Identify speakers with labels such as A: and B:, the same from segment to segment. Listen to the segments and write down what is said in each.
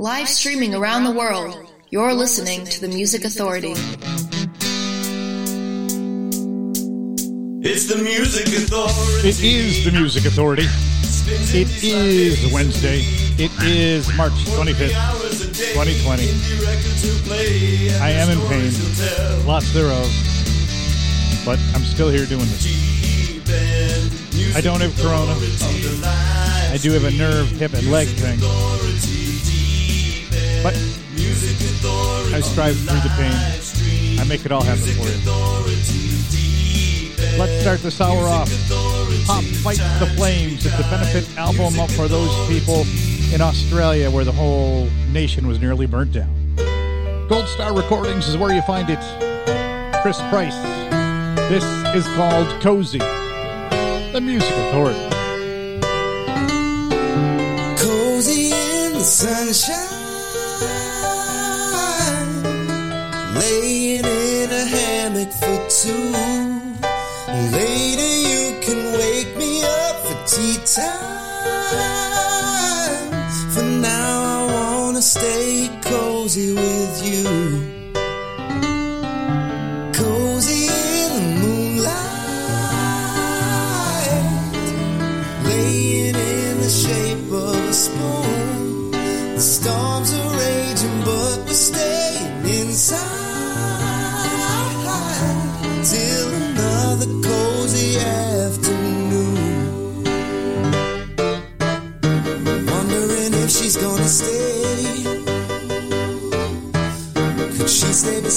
A: Live streaming around the world, you're listening to the Music Authority.
B: It's the Music Authority.
C: It is the Music Authority. It is Wednesday. It is March 25th, 2020. I am in pain, lots thereof, but I'm still here doing this. I don't have corona. I do have a nerve, hip, and leg thing. But I strive through the pain. I make it all happen for you. Let's start this hour off. Pop Fight the Flames. It's a benefit album for those people in Australia where the whole nation was nearly burnt down. Gold Star Recordings is where you find it. Chris Price. This is called Cozy. The Music Authority.
D: Cozy in the sunshine. Stay cozy with you.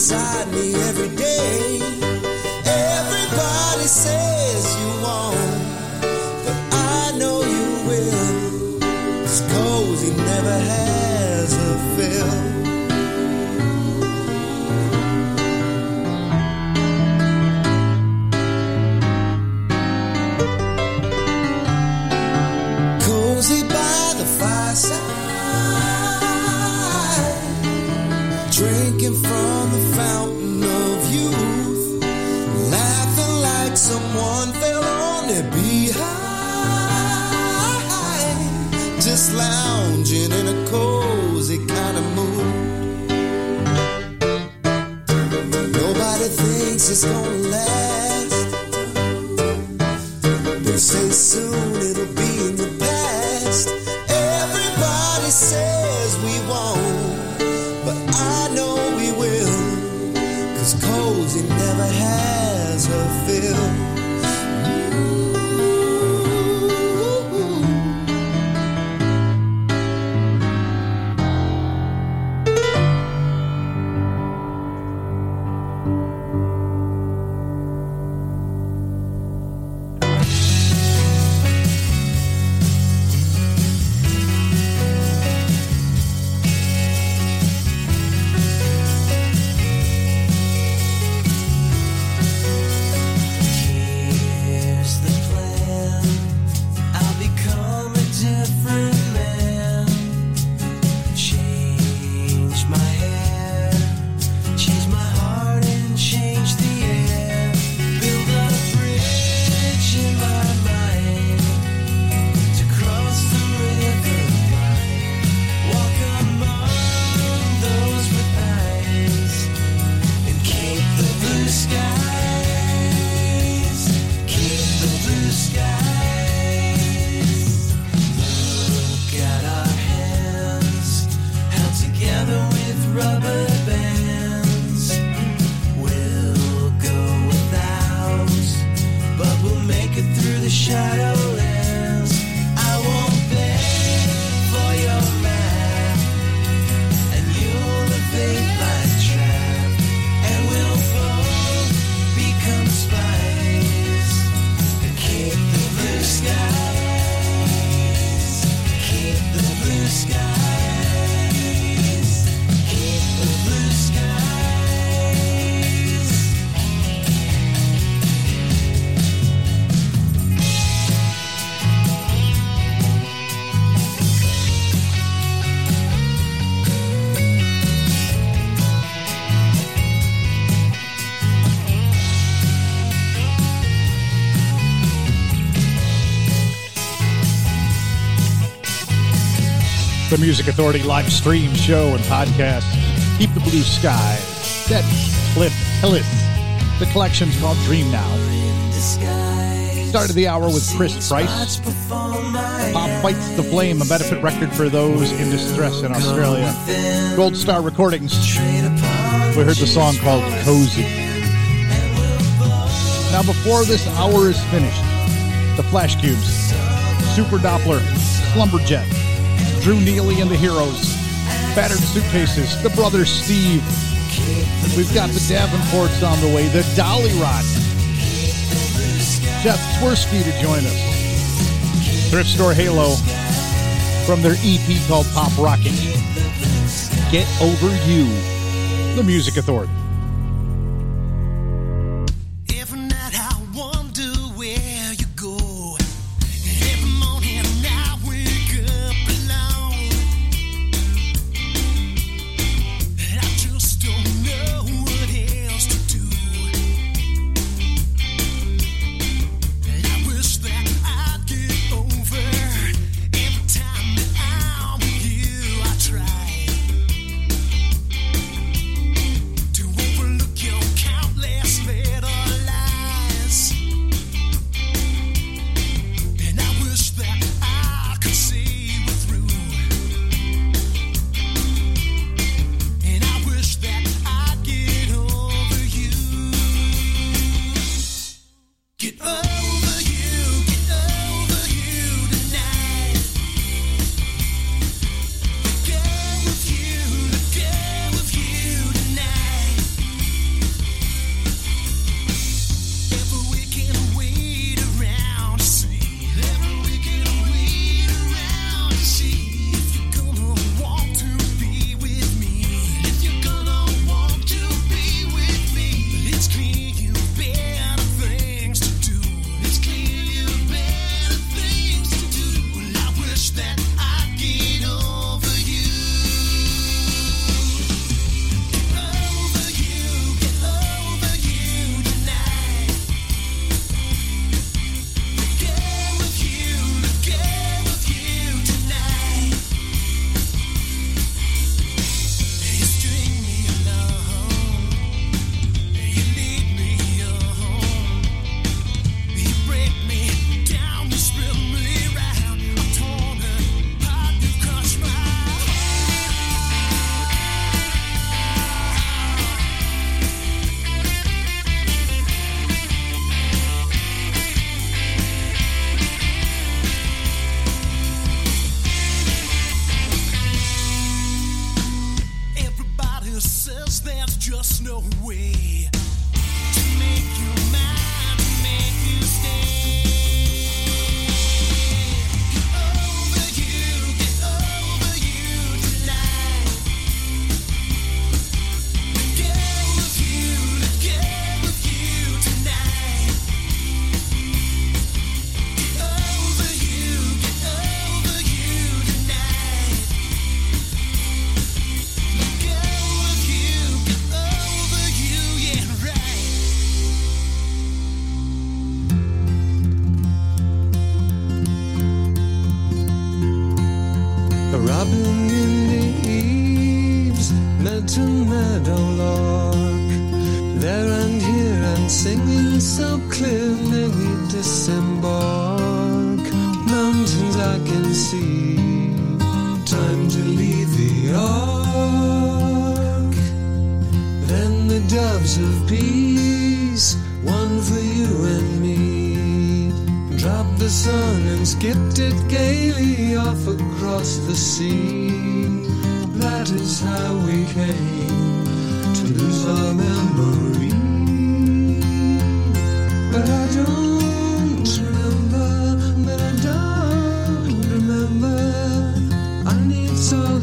D: Beside me every day? Everybody says you won't,
E: Francisco Music Authority live stream show and podcast, Keep the Blue Sky. That's Cliff Hillis. The collection's called Dream Now. Started the hour with Chris Price. Pop Fights the Flame, a benefit record for those in distress in Australia. Gold Star Recordings. We heard the song called Cozy. Now, before this hour is finished, the Flashcubes, Super Doppler, Slumberjet, Drew Neely and the Heroes, Battered Suitcases, The Brother Steve. We've got the Davenports on the way, the Dolly Rod. Seth Swirsky to join us. Thrift Store Halo from their EP called Pop Rocket. Get Over You, the Music Authority.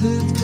F: with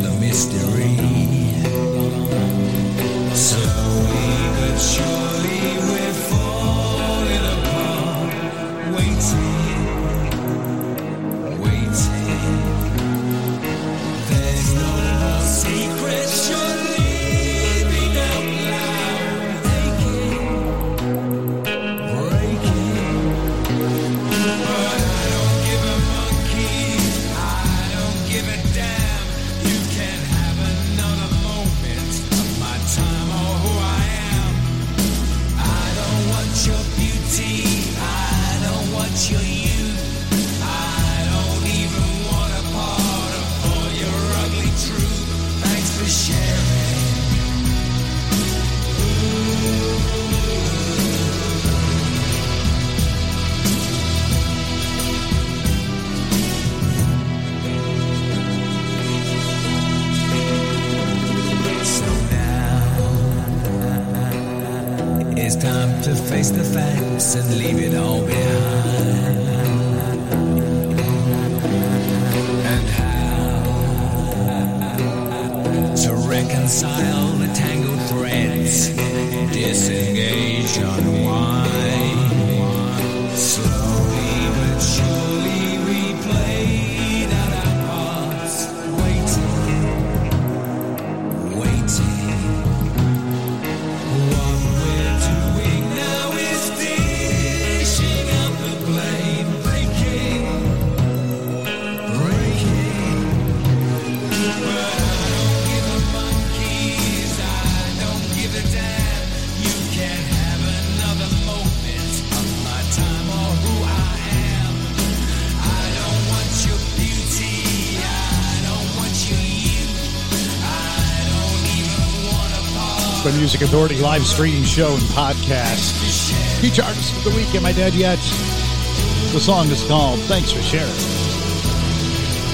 D: The
E: mystery? Slowly but surely The
C: Music Authority live stream show and podcast. Feature artist of the week. Am I dead yet? The song is called Thanks for Sharing.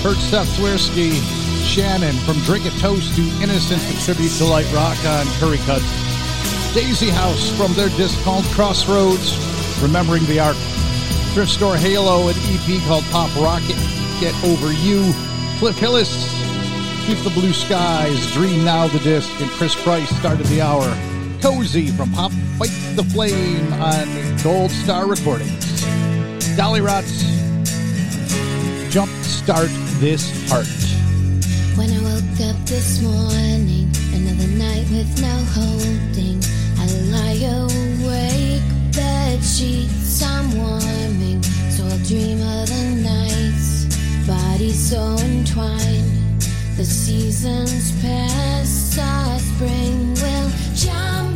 C: Heard Seth Swirsky, Shannon from Drink a Toast to Innocent, a tribute to Light Rock on Curry Cut. Daisy House from their disc called Crossroads, Remembering the Ark. Thrift Store Halo, an EP called Pop Rocket, Get Over You. Cliff Hillis, Keep the Blue Skies, Dream Now the disc, and Chris Price started the hour. Cozy from Pop Fight the Flame on Gold Star Recordings. Dollyrots, Jump Start This Heart.
G: When I woke up this morning, another night with no holding. I lie awake, bed sheets I'm warming, so I'll dream of the nights. Bodies so entwined, the seasons pass. Our spring will jump,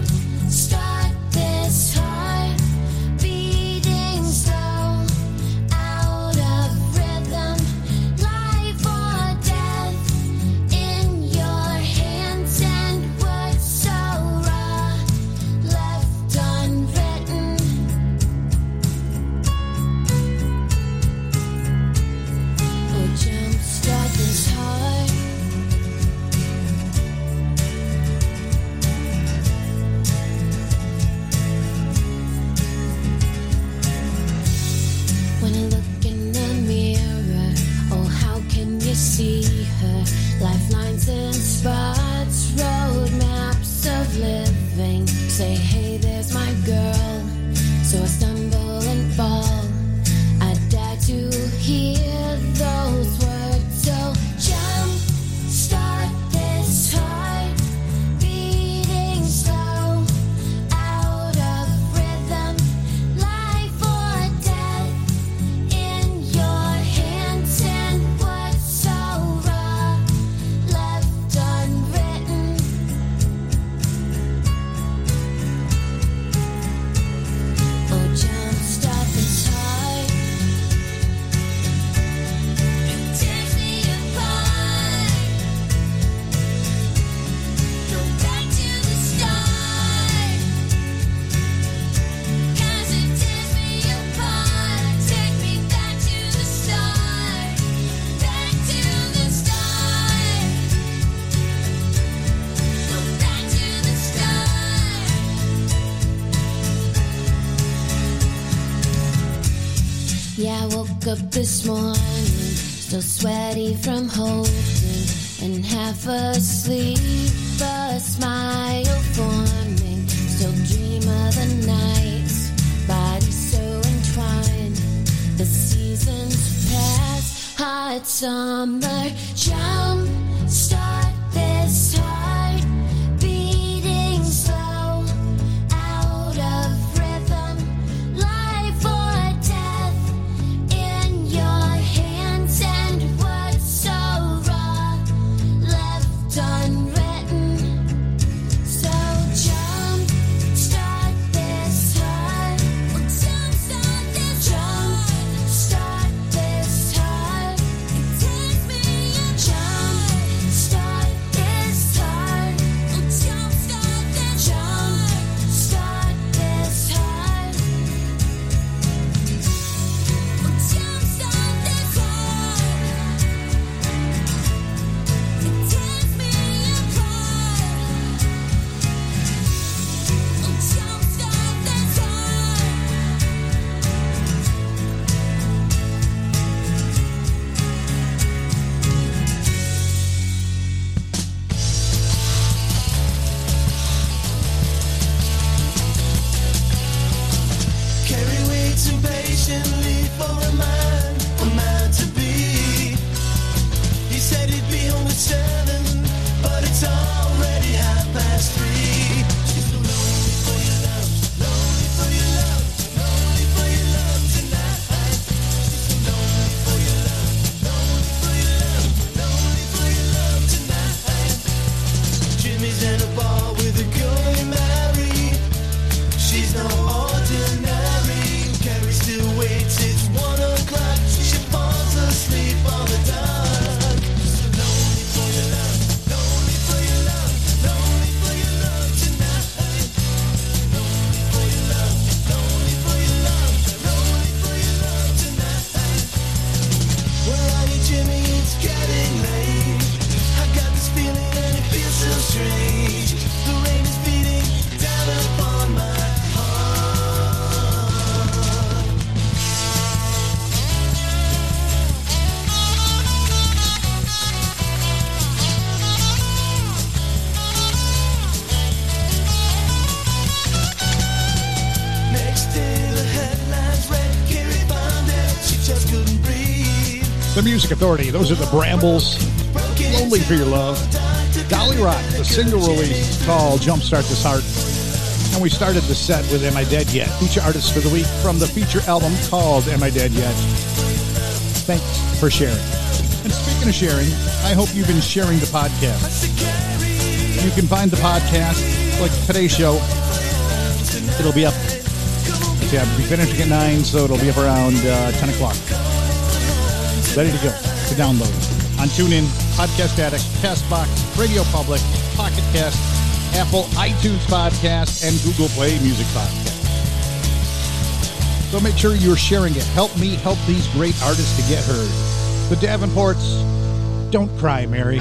G: The
C: Music Authority. Those are the Brambles. Lonely for Your Love. Dolly Rock, the single release called Jumpstart This Heart. And we started the set with Am I Dead Yet? Feature artist for the week from the feature album called Am I Dead Yet? Thanks for sharing. And speaking of sharing, I hope you've been sharing the podcast. You can find the podcast, like today's show. It'll be up. Yeah, we'll be finishing at 9, so it'll be up around uh, 10 o'clock ready to go to download on TuneIn, Podcast Addict, Castbox, Radio Public, Pocket Cast, Apple iTunes Podcast, and Google Play Music Podcast. So make sure you're sharing it. Help me help these great artists to get heard. The Davenports, don't cry, Mary.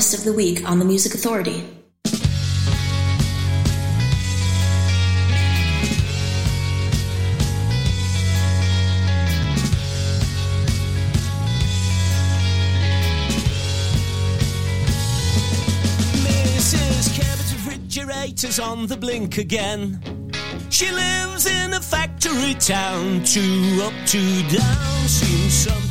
A: Artist of the week on the Music Authority.
E: On the blink again. She lives in a factory town, two up, two down. Seems something's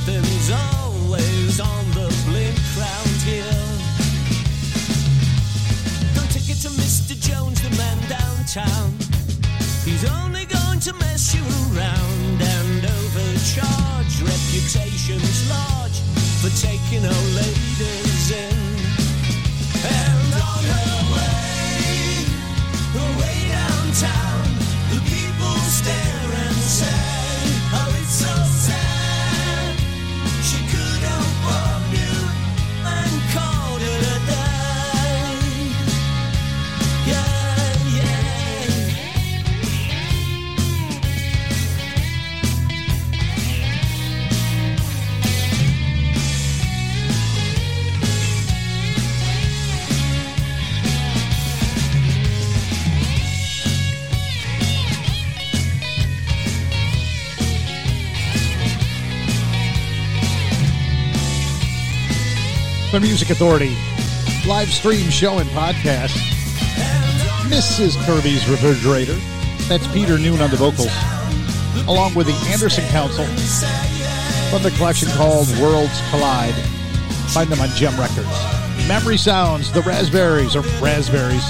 E: The
C: Music Authority live stream show and podcast. Mrs. Kirby's Refrigerator. That's Peter Noone on the vocals, along with the Anderson Council from the collection called Worlds Collide. Find them on Jem Records. Memory Sounds, The Raspberries, or Raspberries.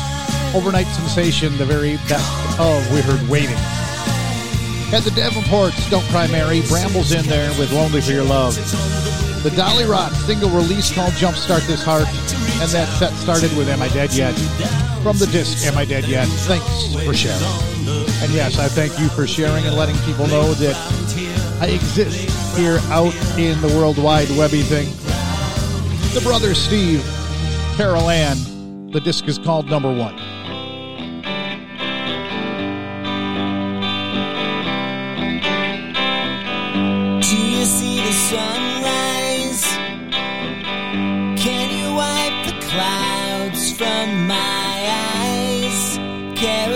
C: Overnight Sensation, the very best of We Heard Waiting. Got the Davenports, Don't Cry Mary, Brambles in there with Lonely for Your Love. The Dollyrots single release called Jumpstart This Heart, and that set started with Am I Dead Yet? From the disc Am I Dead Yet? Thanks for sharing. And yes, I thank you for sharing and letting people know that I exist here out in the worldwide Webby thing. The brothers Steve, Carol Ann, the disc is called Number One.
E: Yeah.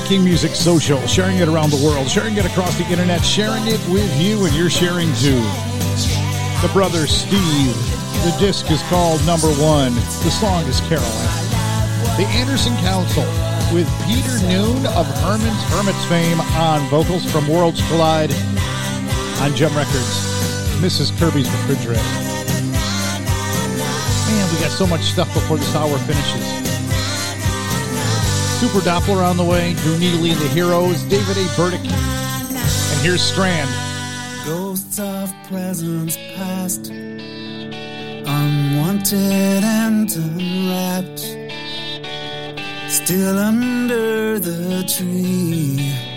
C: making music social, sharing it around the world, sharing it across the internet, sharing it with you, and you're sharing too. The brothers Steve. The disc is called Number One. The song is Carolyn. The Anderson Council with Peter Noone of Herman's Hermits fame on vocals from Worlds Collide on Jem Records. Mrs. Kirby's Refrigerator. Man, we got so much stuff before this hour finishes. Super Doppler on the way, Drew Neely and the Heroes, David A. Burdick, and here's Strand.
H: Ghosts of presence past, unwanted and unwrapped, still under the tree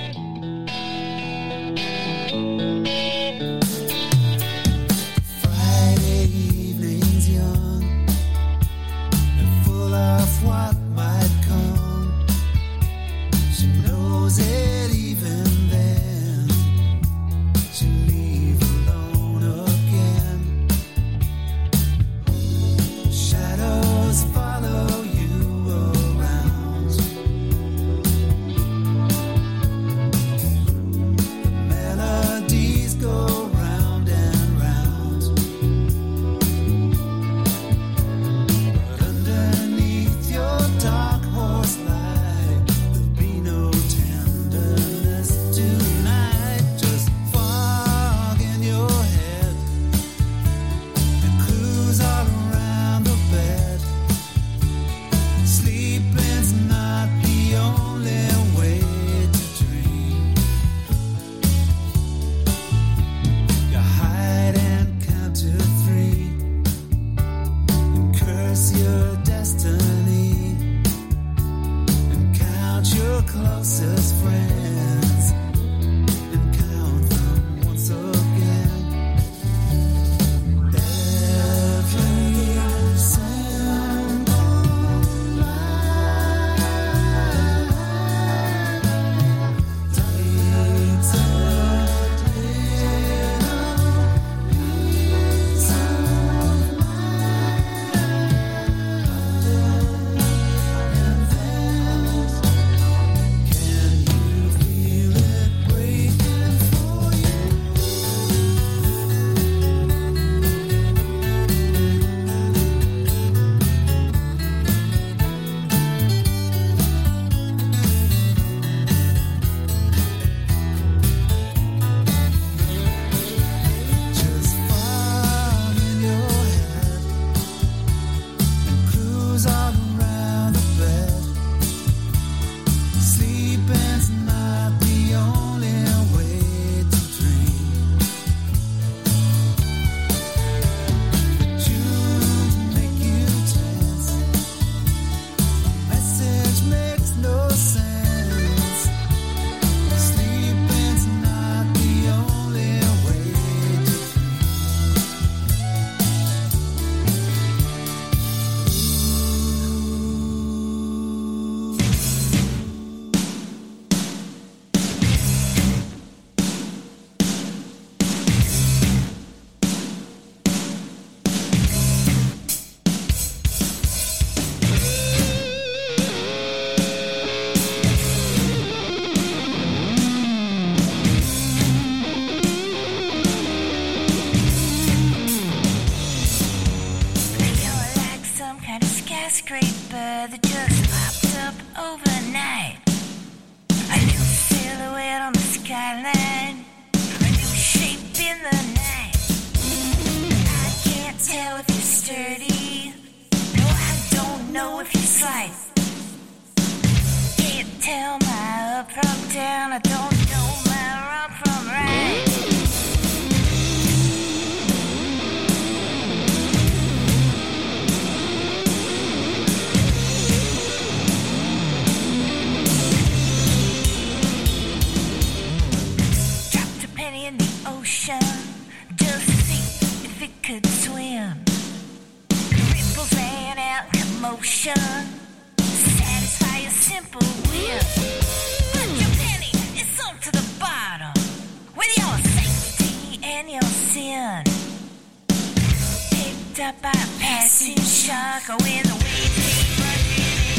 I: or when the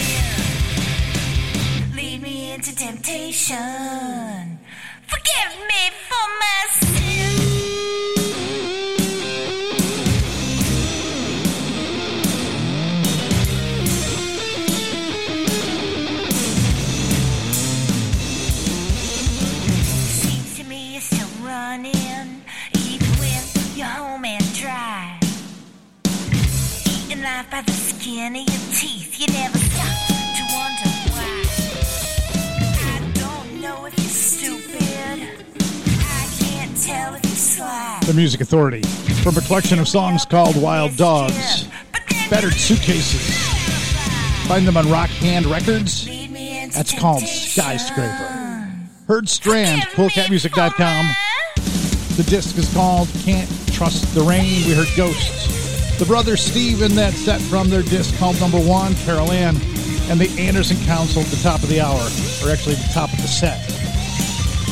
I: in. Lead me into temptation. Forgive me for my sin. By the skin of your teeth, you never stop to wonder why. I don't know if you're stupid. I can't tell if you're sly.
C: The Music Authority from a collection of songs called Wild Dogs. Battered Suitcases. Find them on Rock Hand Records. That's called Skyscraper. Heard Strand, koolkatmusik.com. The disc is called Can't Trust the Rain. We heard Ghosts. The brothers Steve in that set from their disc called Number One, Carol Ann, and the Anderson Council at the top of the hour, or actually the top of the set.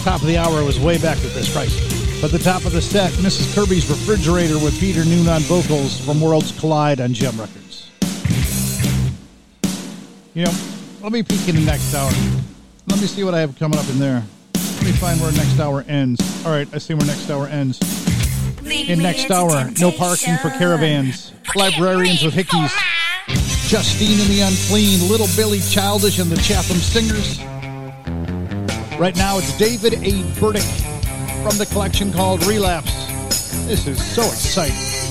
C: Top of the hour was way back at this price. But the top of the set, Mrs. Kirby's Refrigerator with Peter Noone on vocals from Worlds Collide on Jem Records. You know, let me peek in the next hour. Let me see what I have coming up in there. Let me find where next hour ends. All right, I see where next hour ends. In next hour, no parking for caravans. Librarians with hickeys. Justine and the Unclean. Little Billy Childish and the Chatham Singers. Right now, it's David A. Burdick from the collection called Relapse. This is so exciting.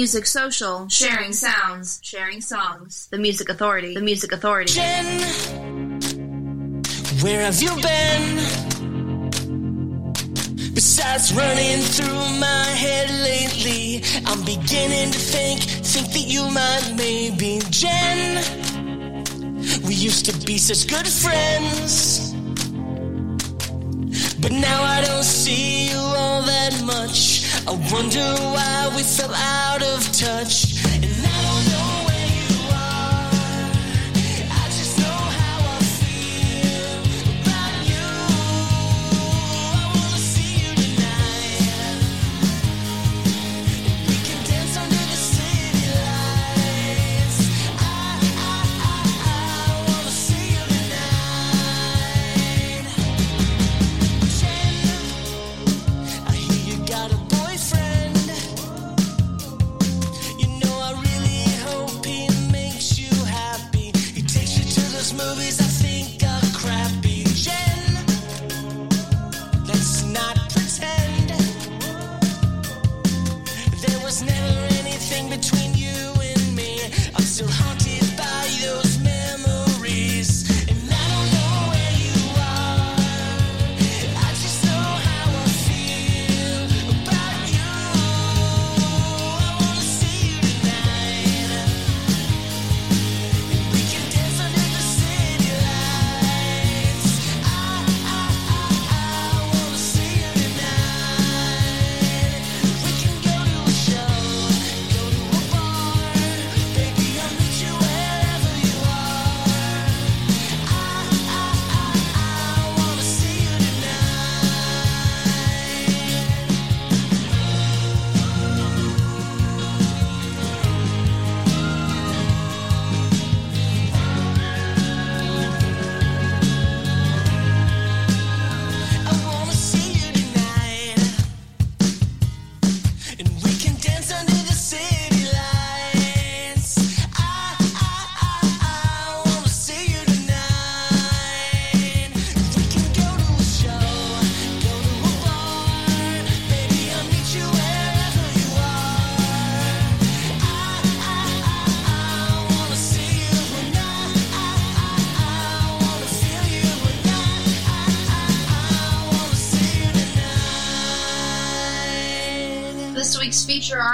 A: Music Social, sharing sounds, sharing songs. The Music Authority, The Music Authority.
E: Jen, where have you been? Besides running through my head lately, I'm beginning to think, think that you might maybe. Jen, we used to be such good friends, but now I don't see you all that much. I wonder why we fell out of touch. And I don't know.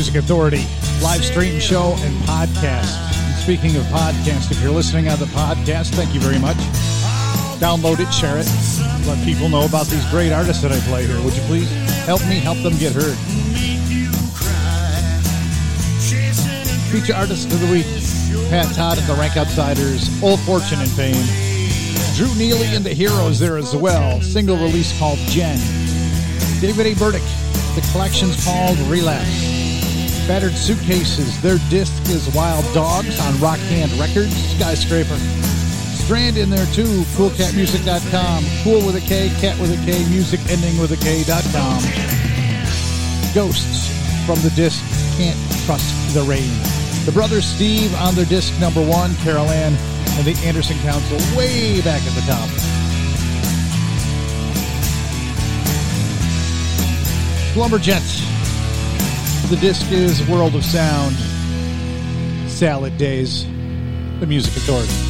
C: Music Authority live stream show and podcast. And speaking of podcast, if you're listening on the podcast, thank you very much. Download it, share it, let people know about these great artists that I play here. Would you please help me help them get heard? Feature artist of the week: Pat Todd and the Rank Outsiders, Old Fortune and Fame. Drew Neely and the Heroes there as well. Single release called Jen. David A. Burdick. The collection's called Relapse. Battered Suitcases. Their disc is Wild Dogs on Rock Hand Records. Skyscraper. Strand in there too. KoolKatMusik.com. Cool with a K, cat with a K, music ending with a K.com. Ghosts from the disc Can't Trust the Rain. The brothers Steve on their disc number one, Carol Ann, and the Anderson Council way back at the top. Lumberjets. The disc is World of Sound. Salad Days. The Music Authority.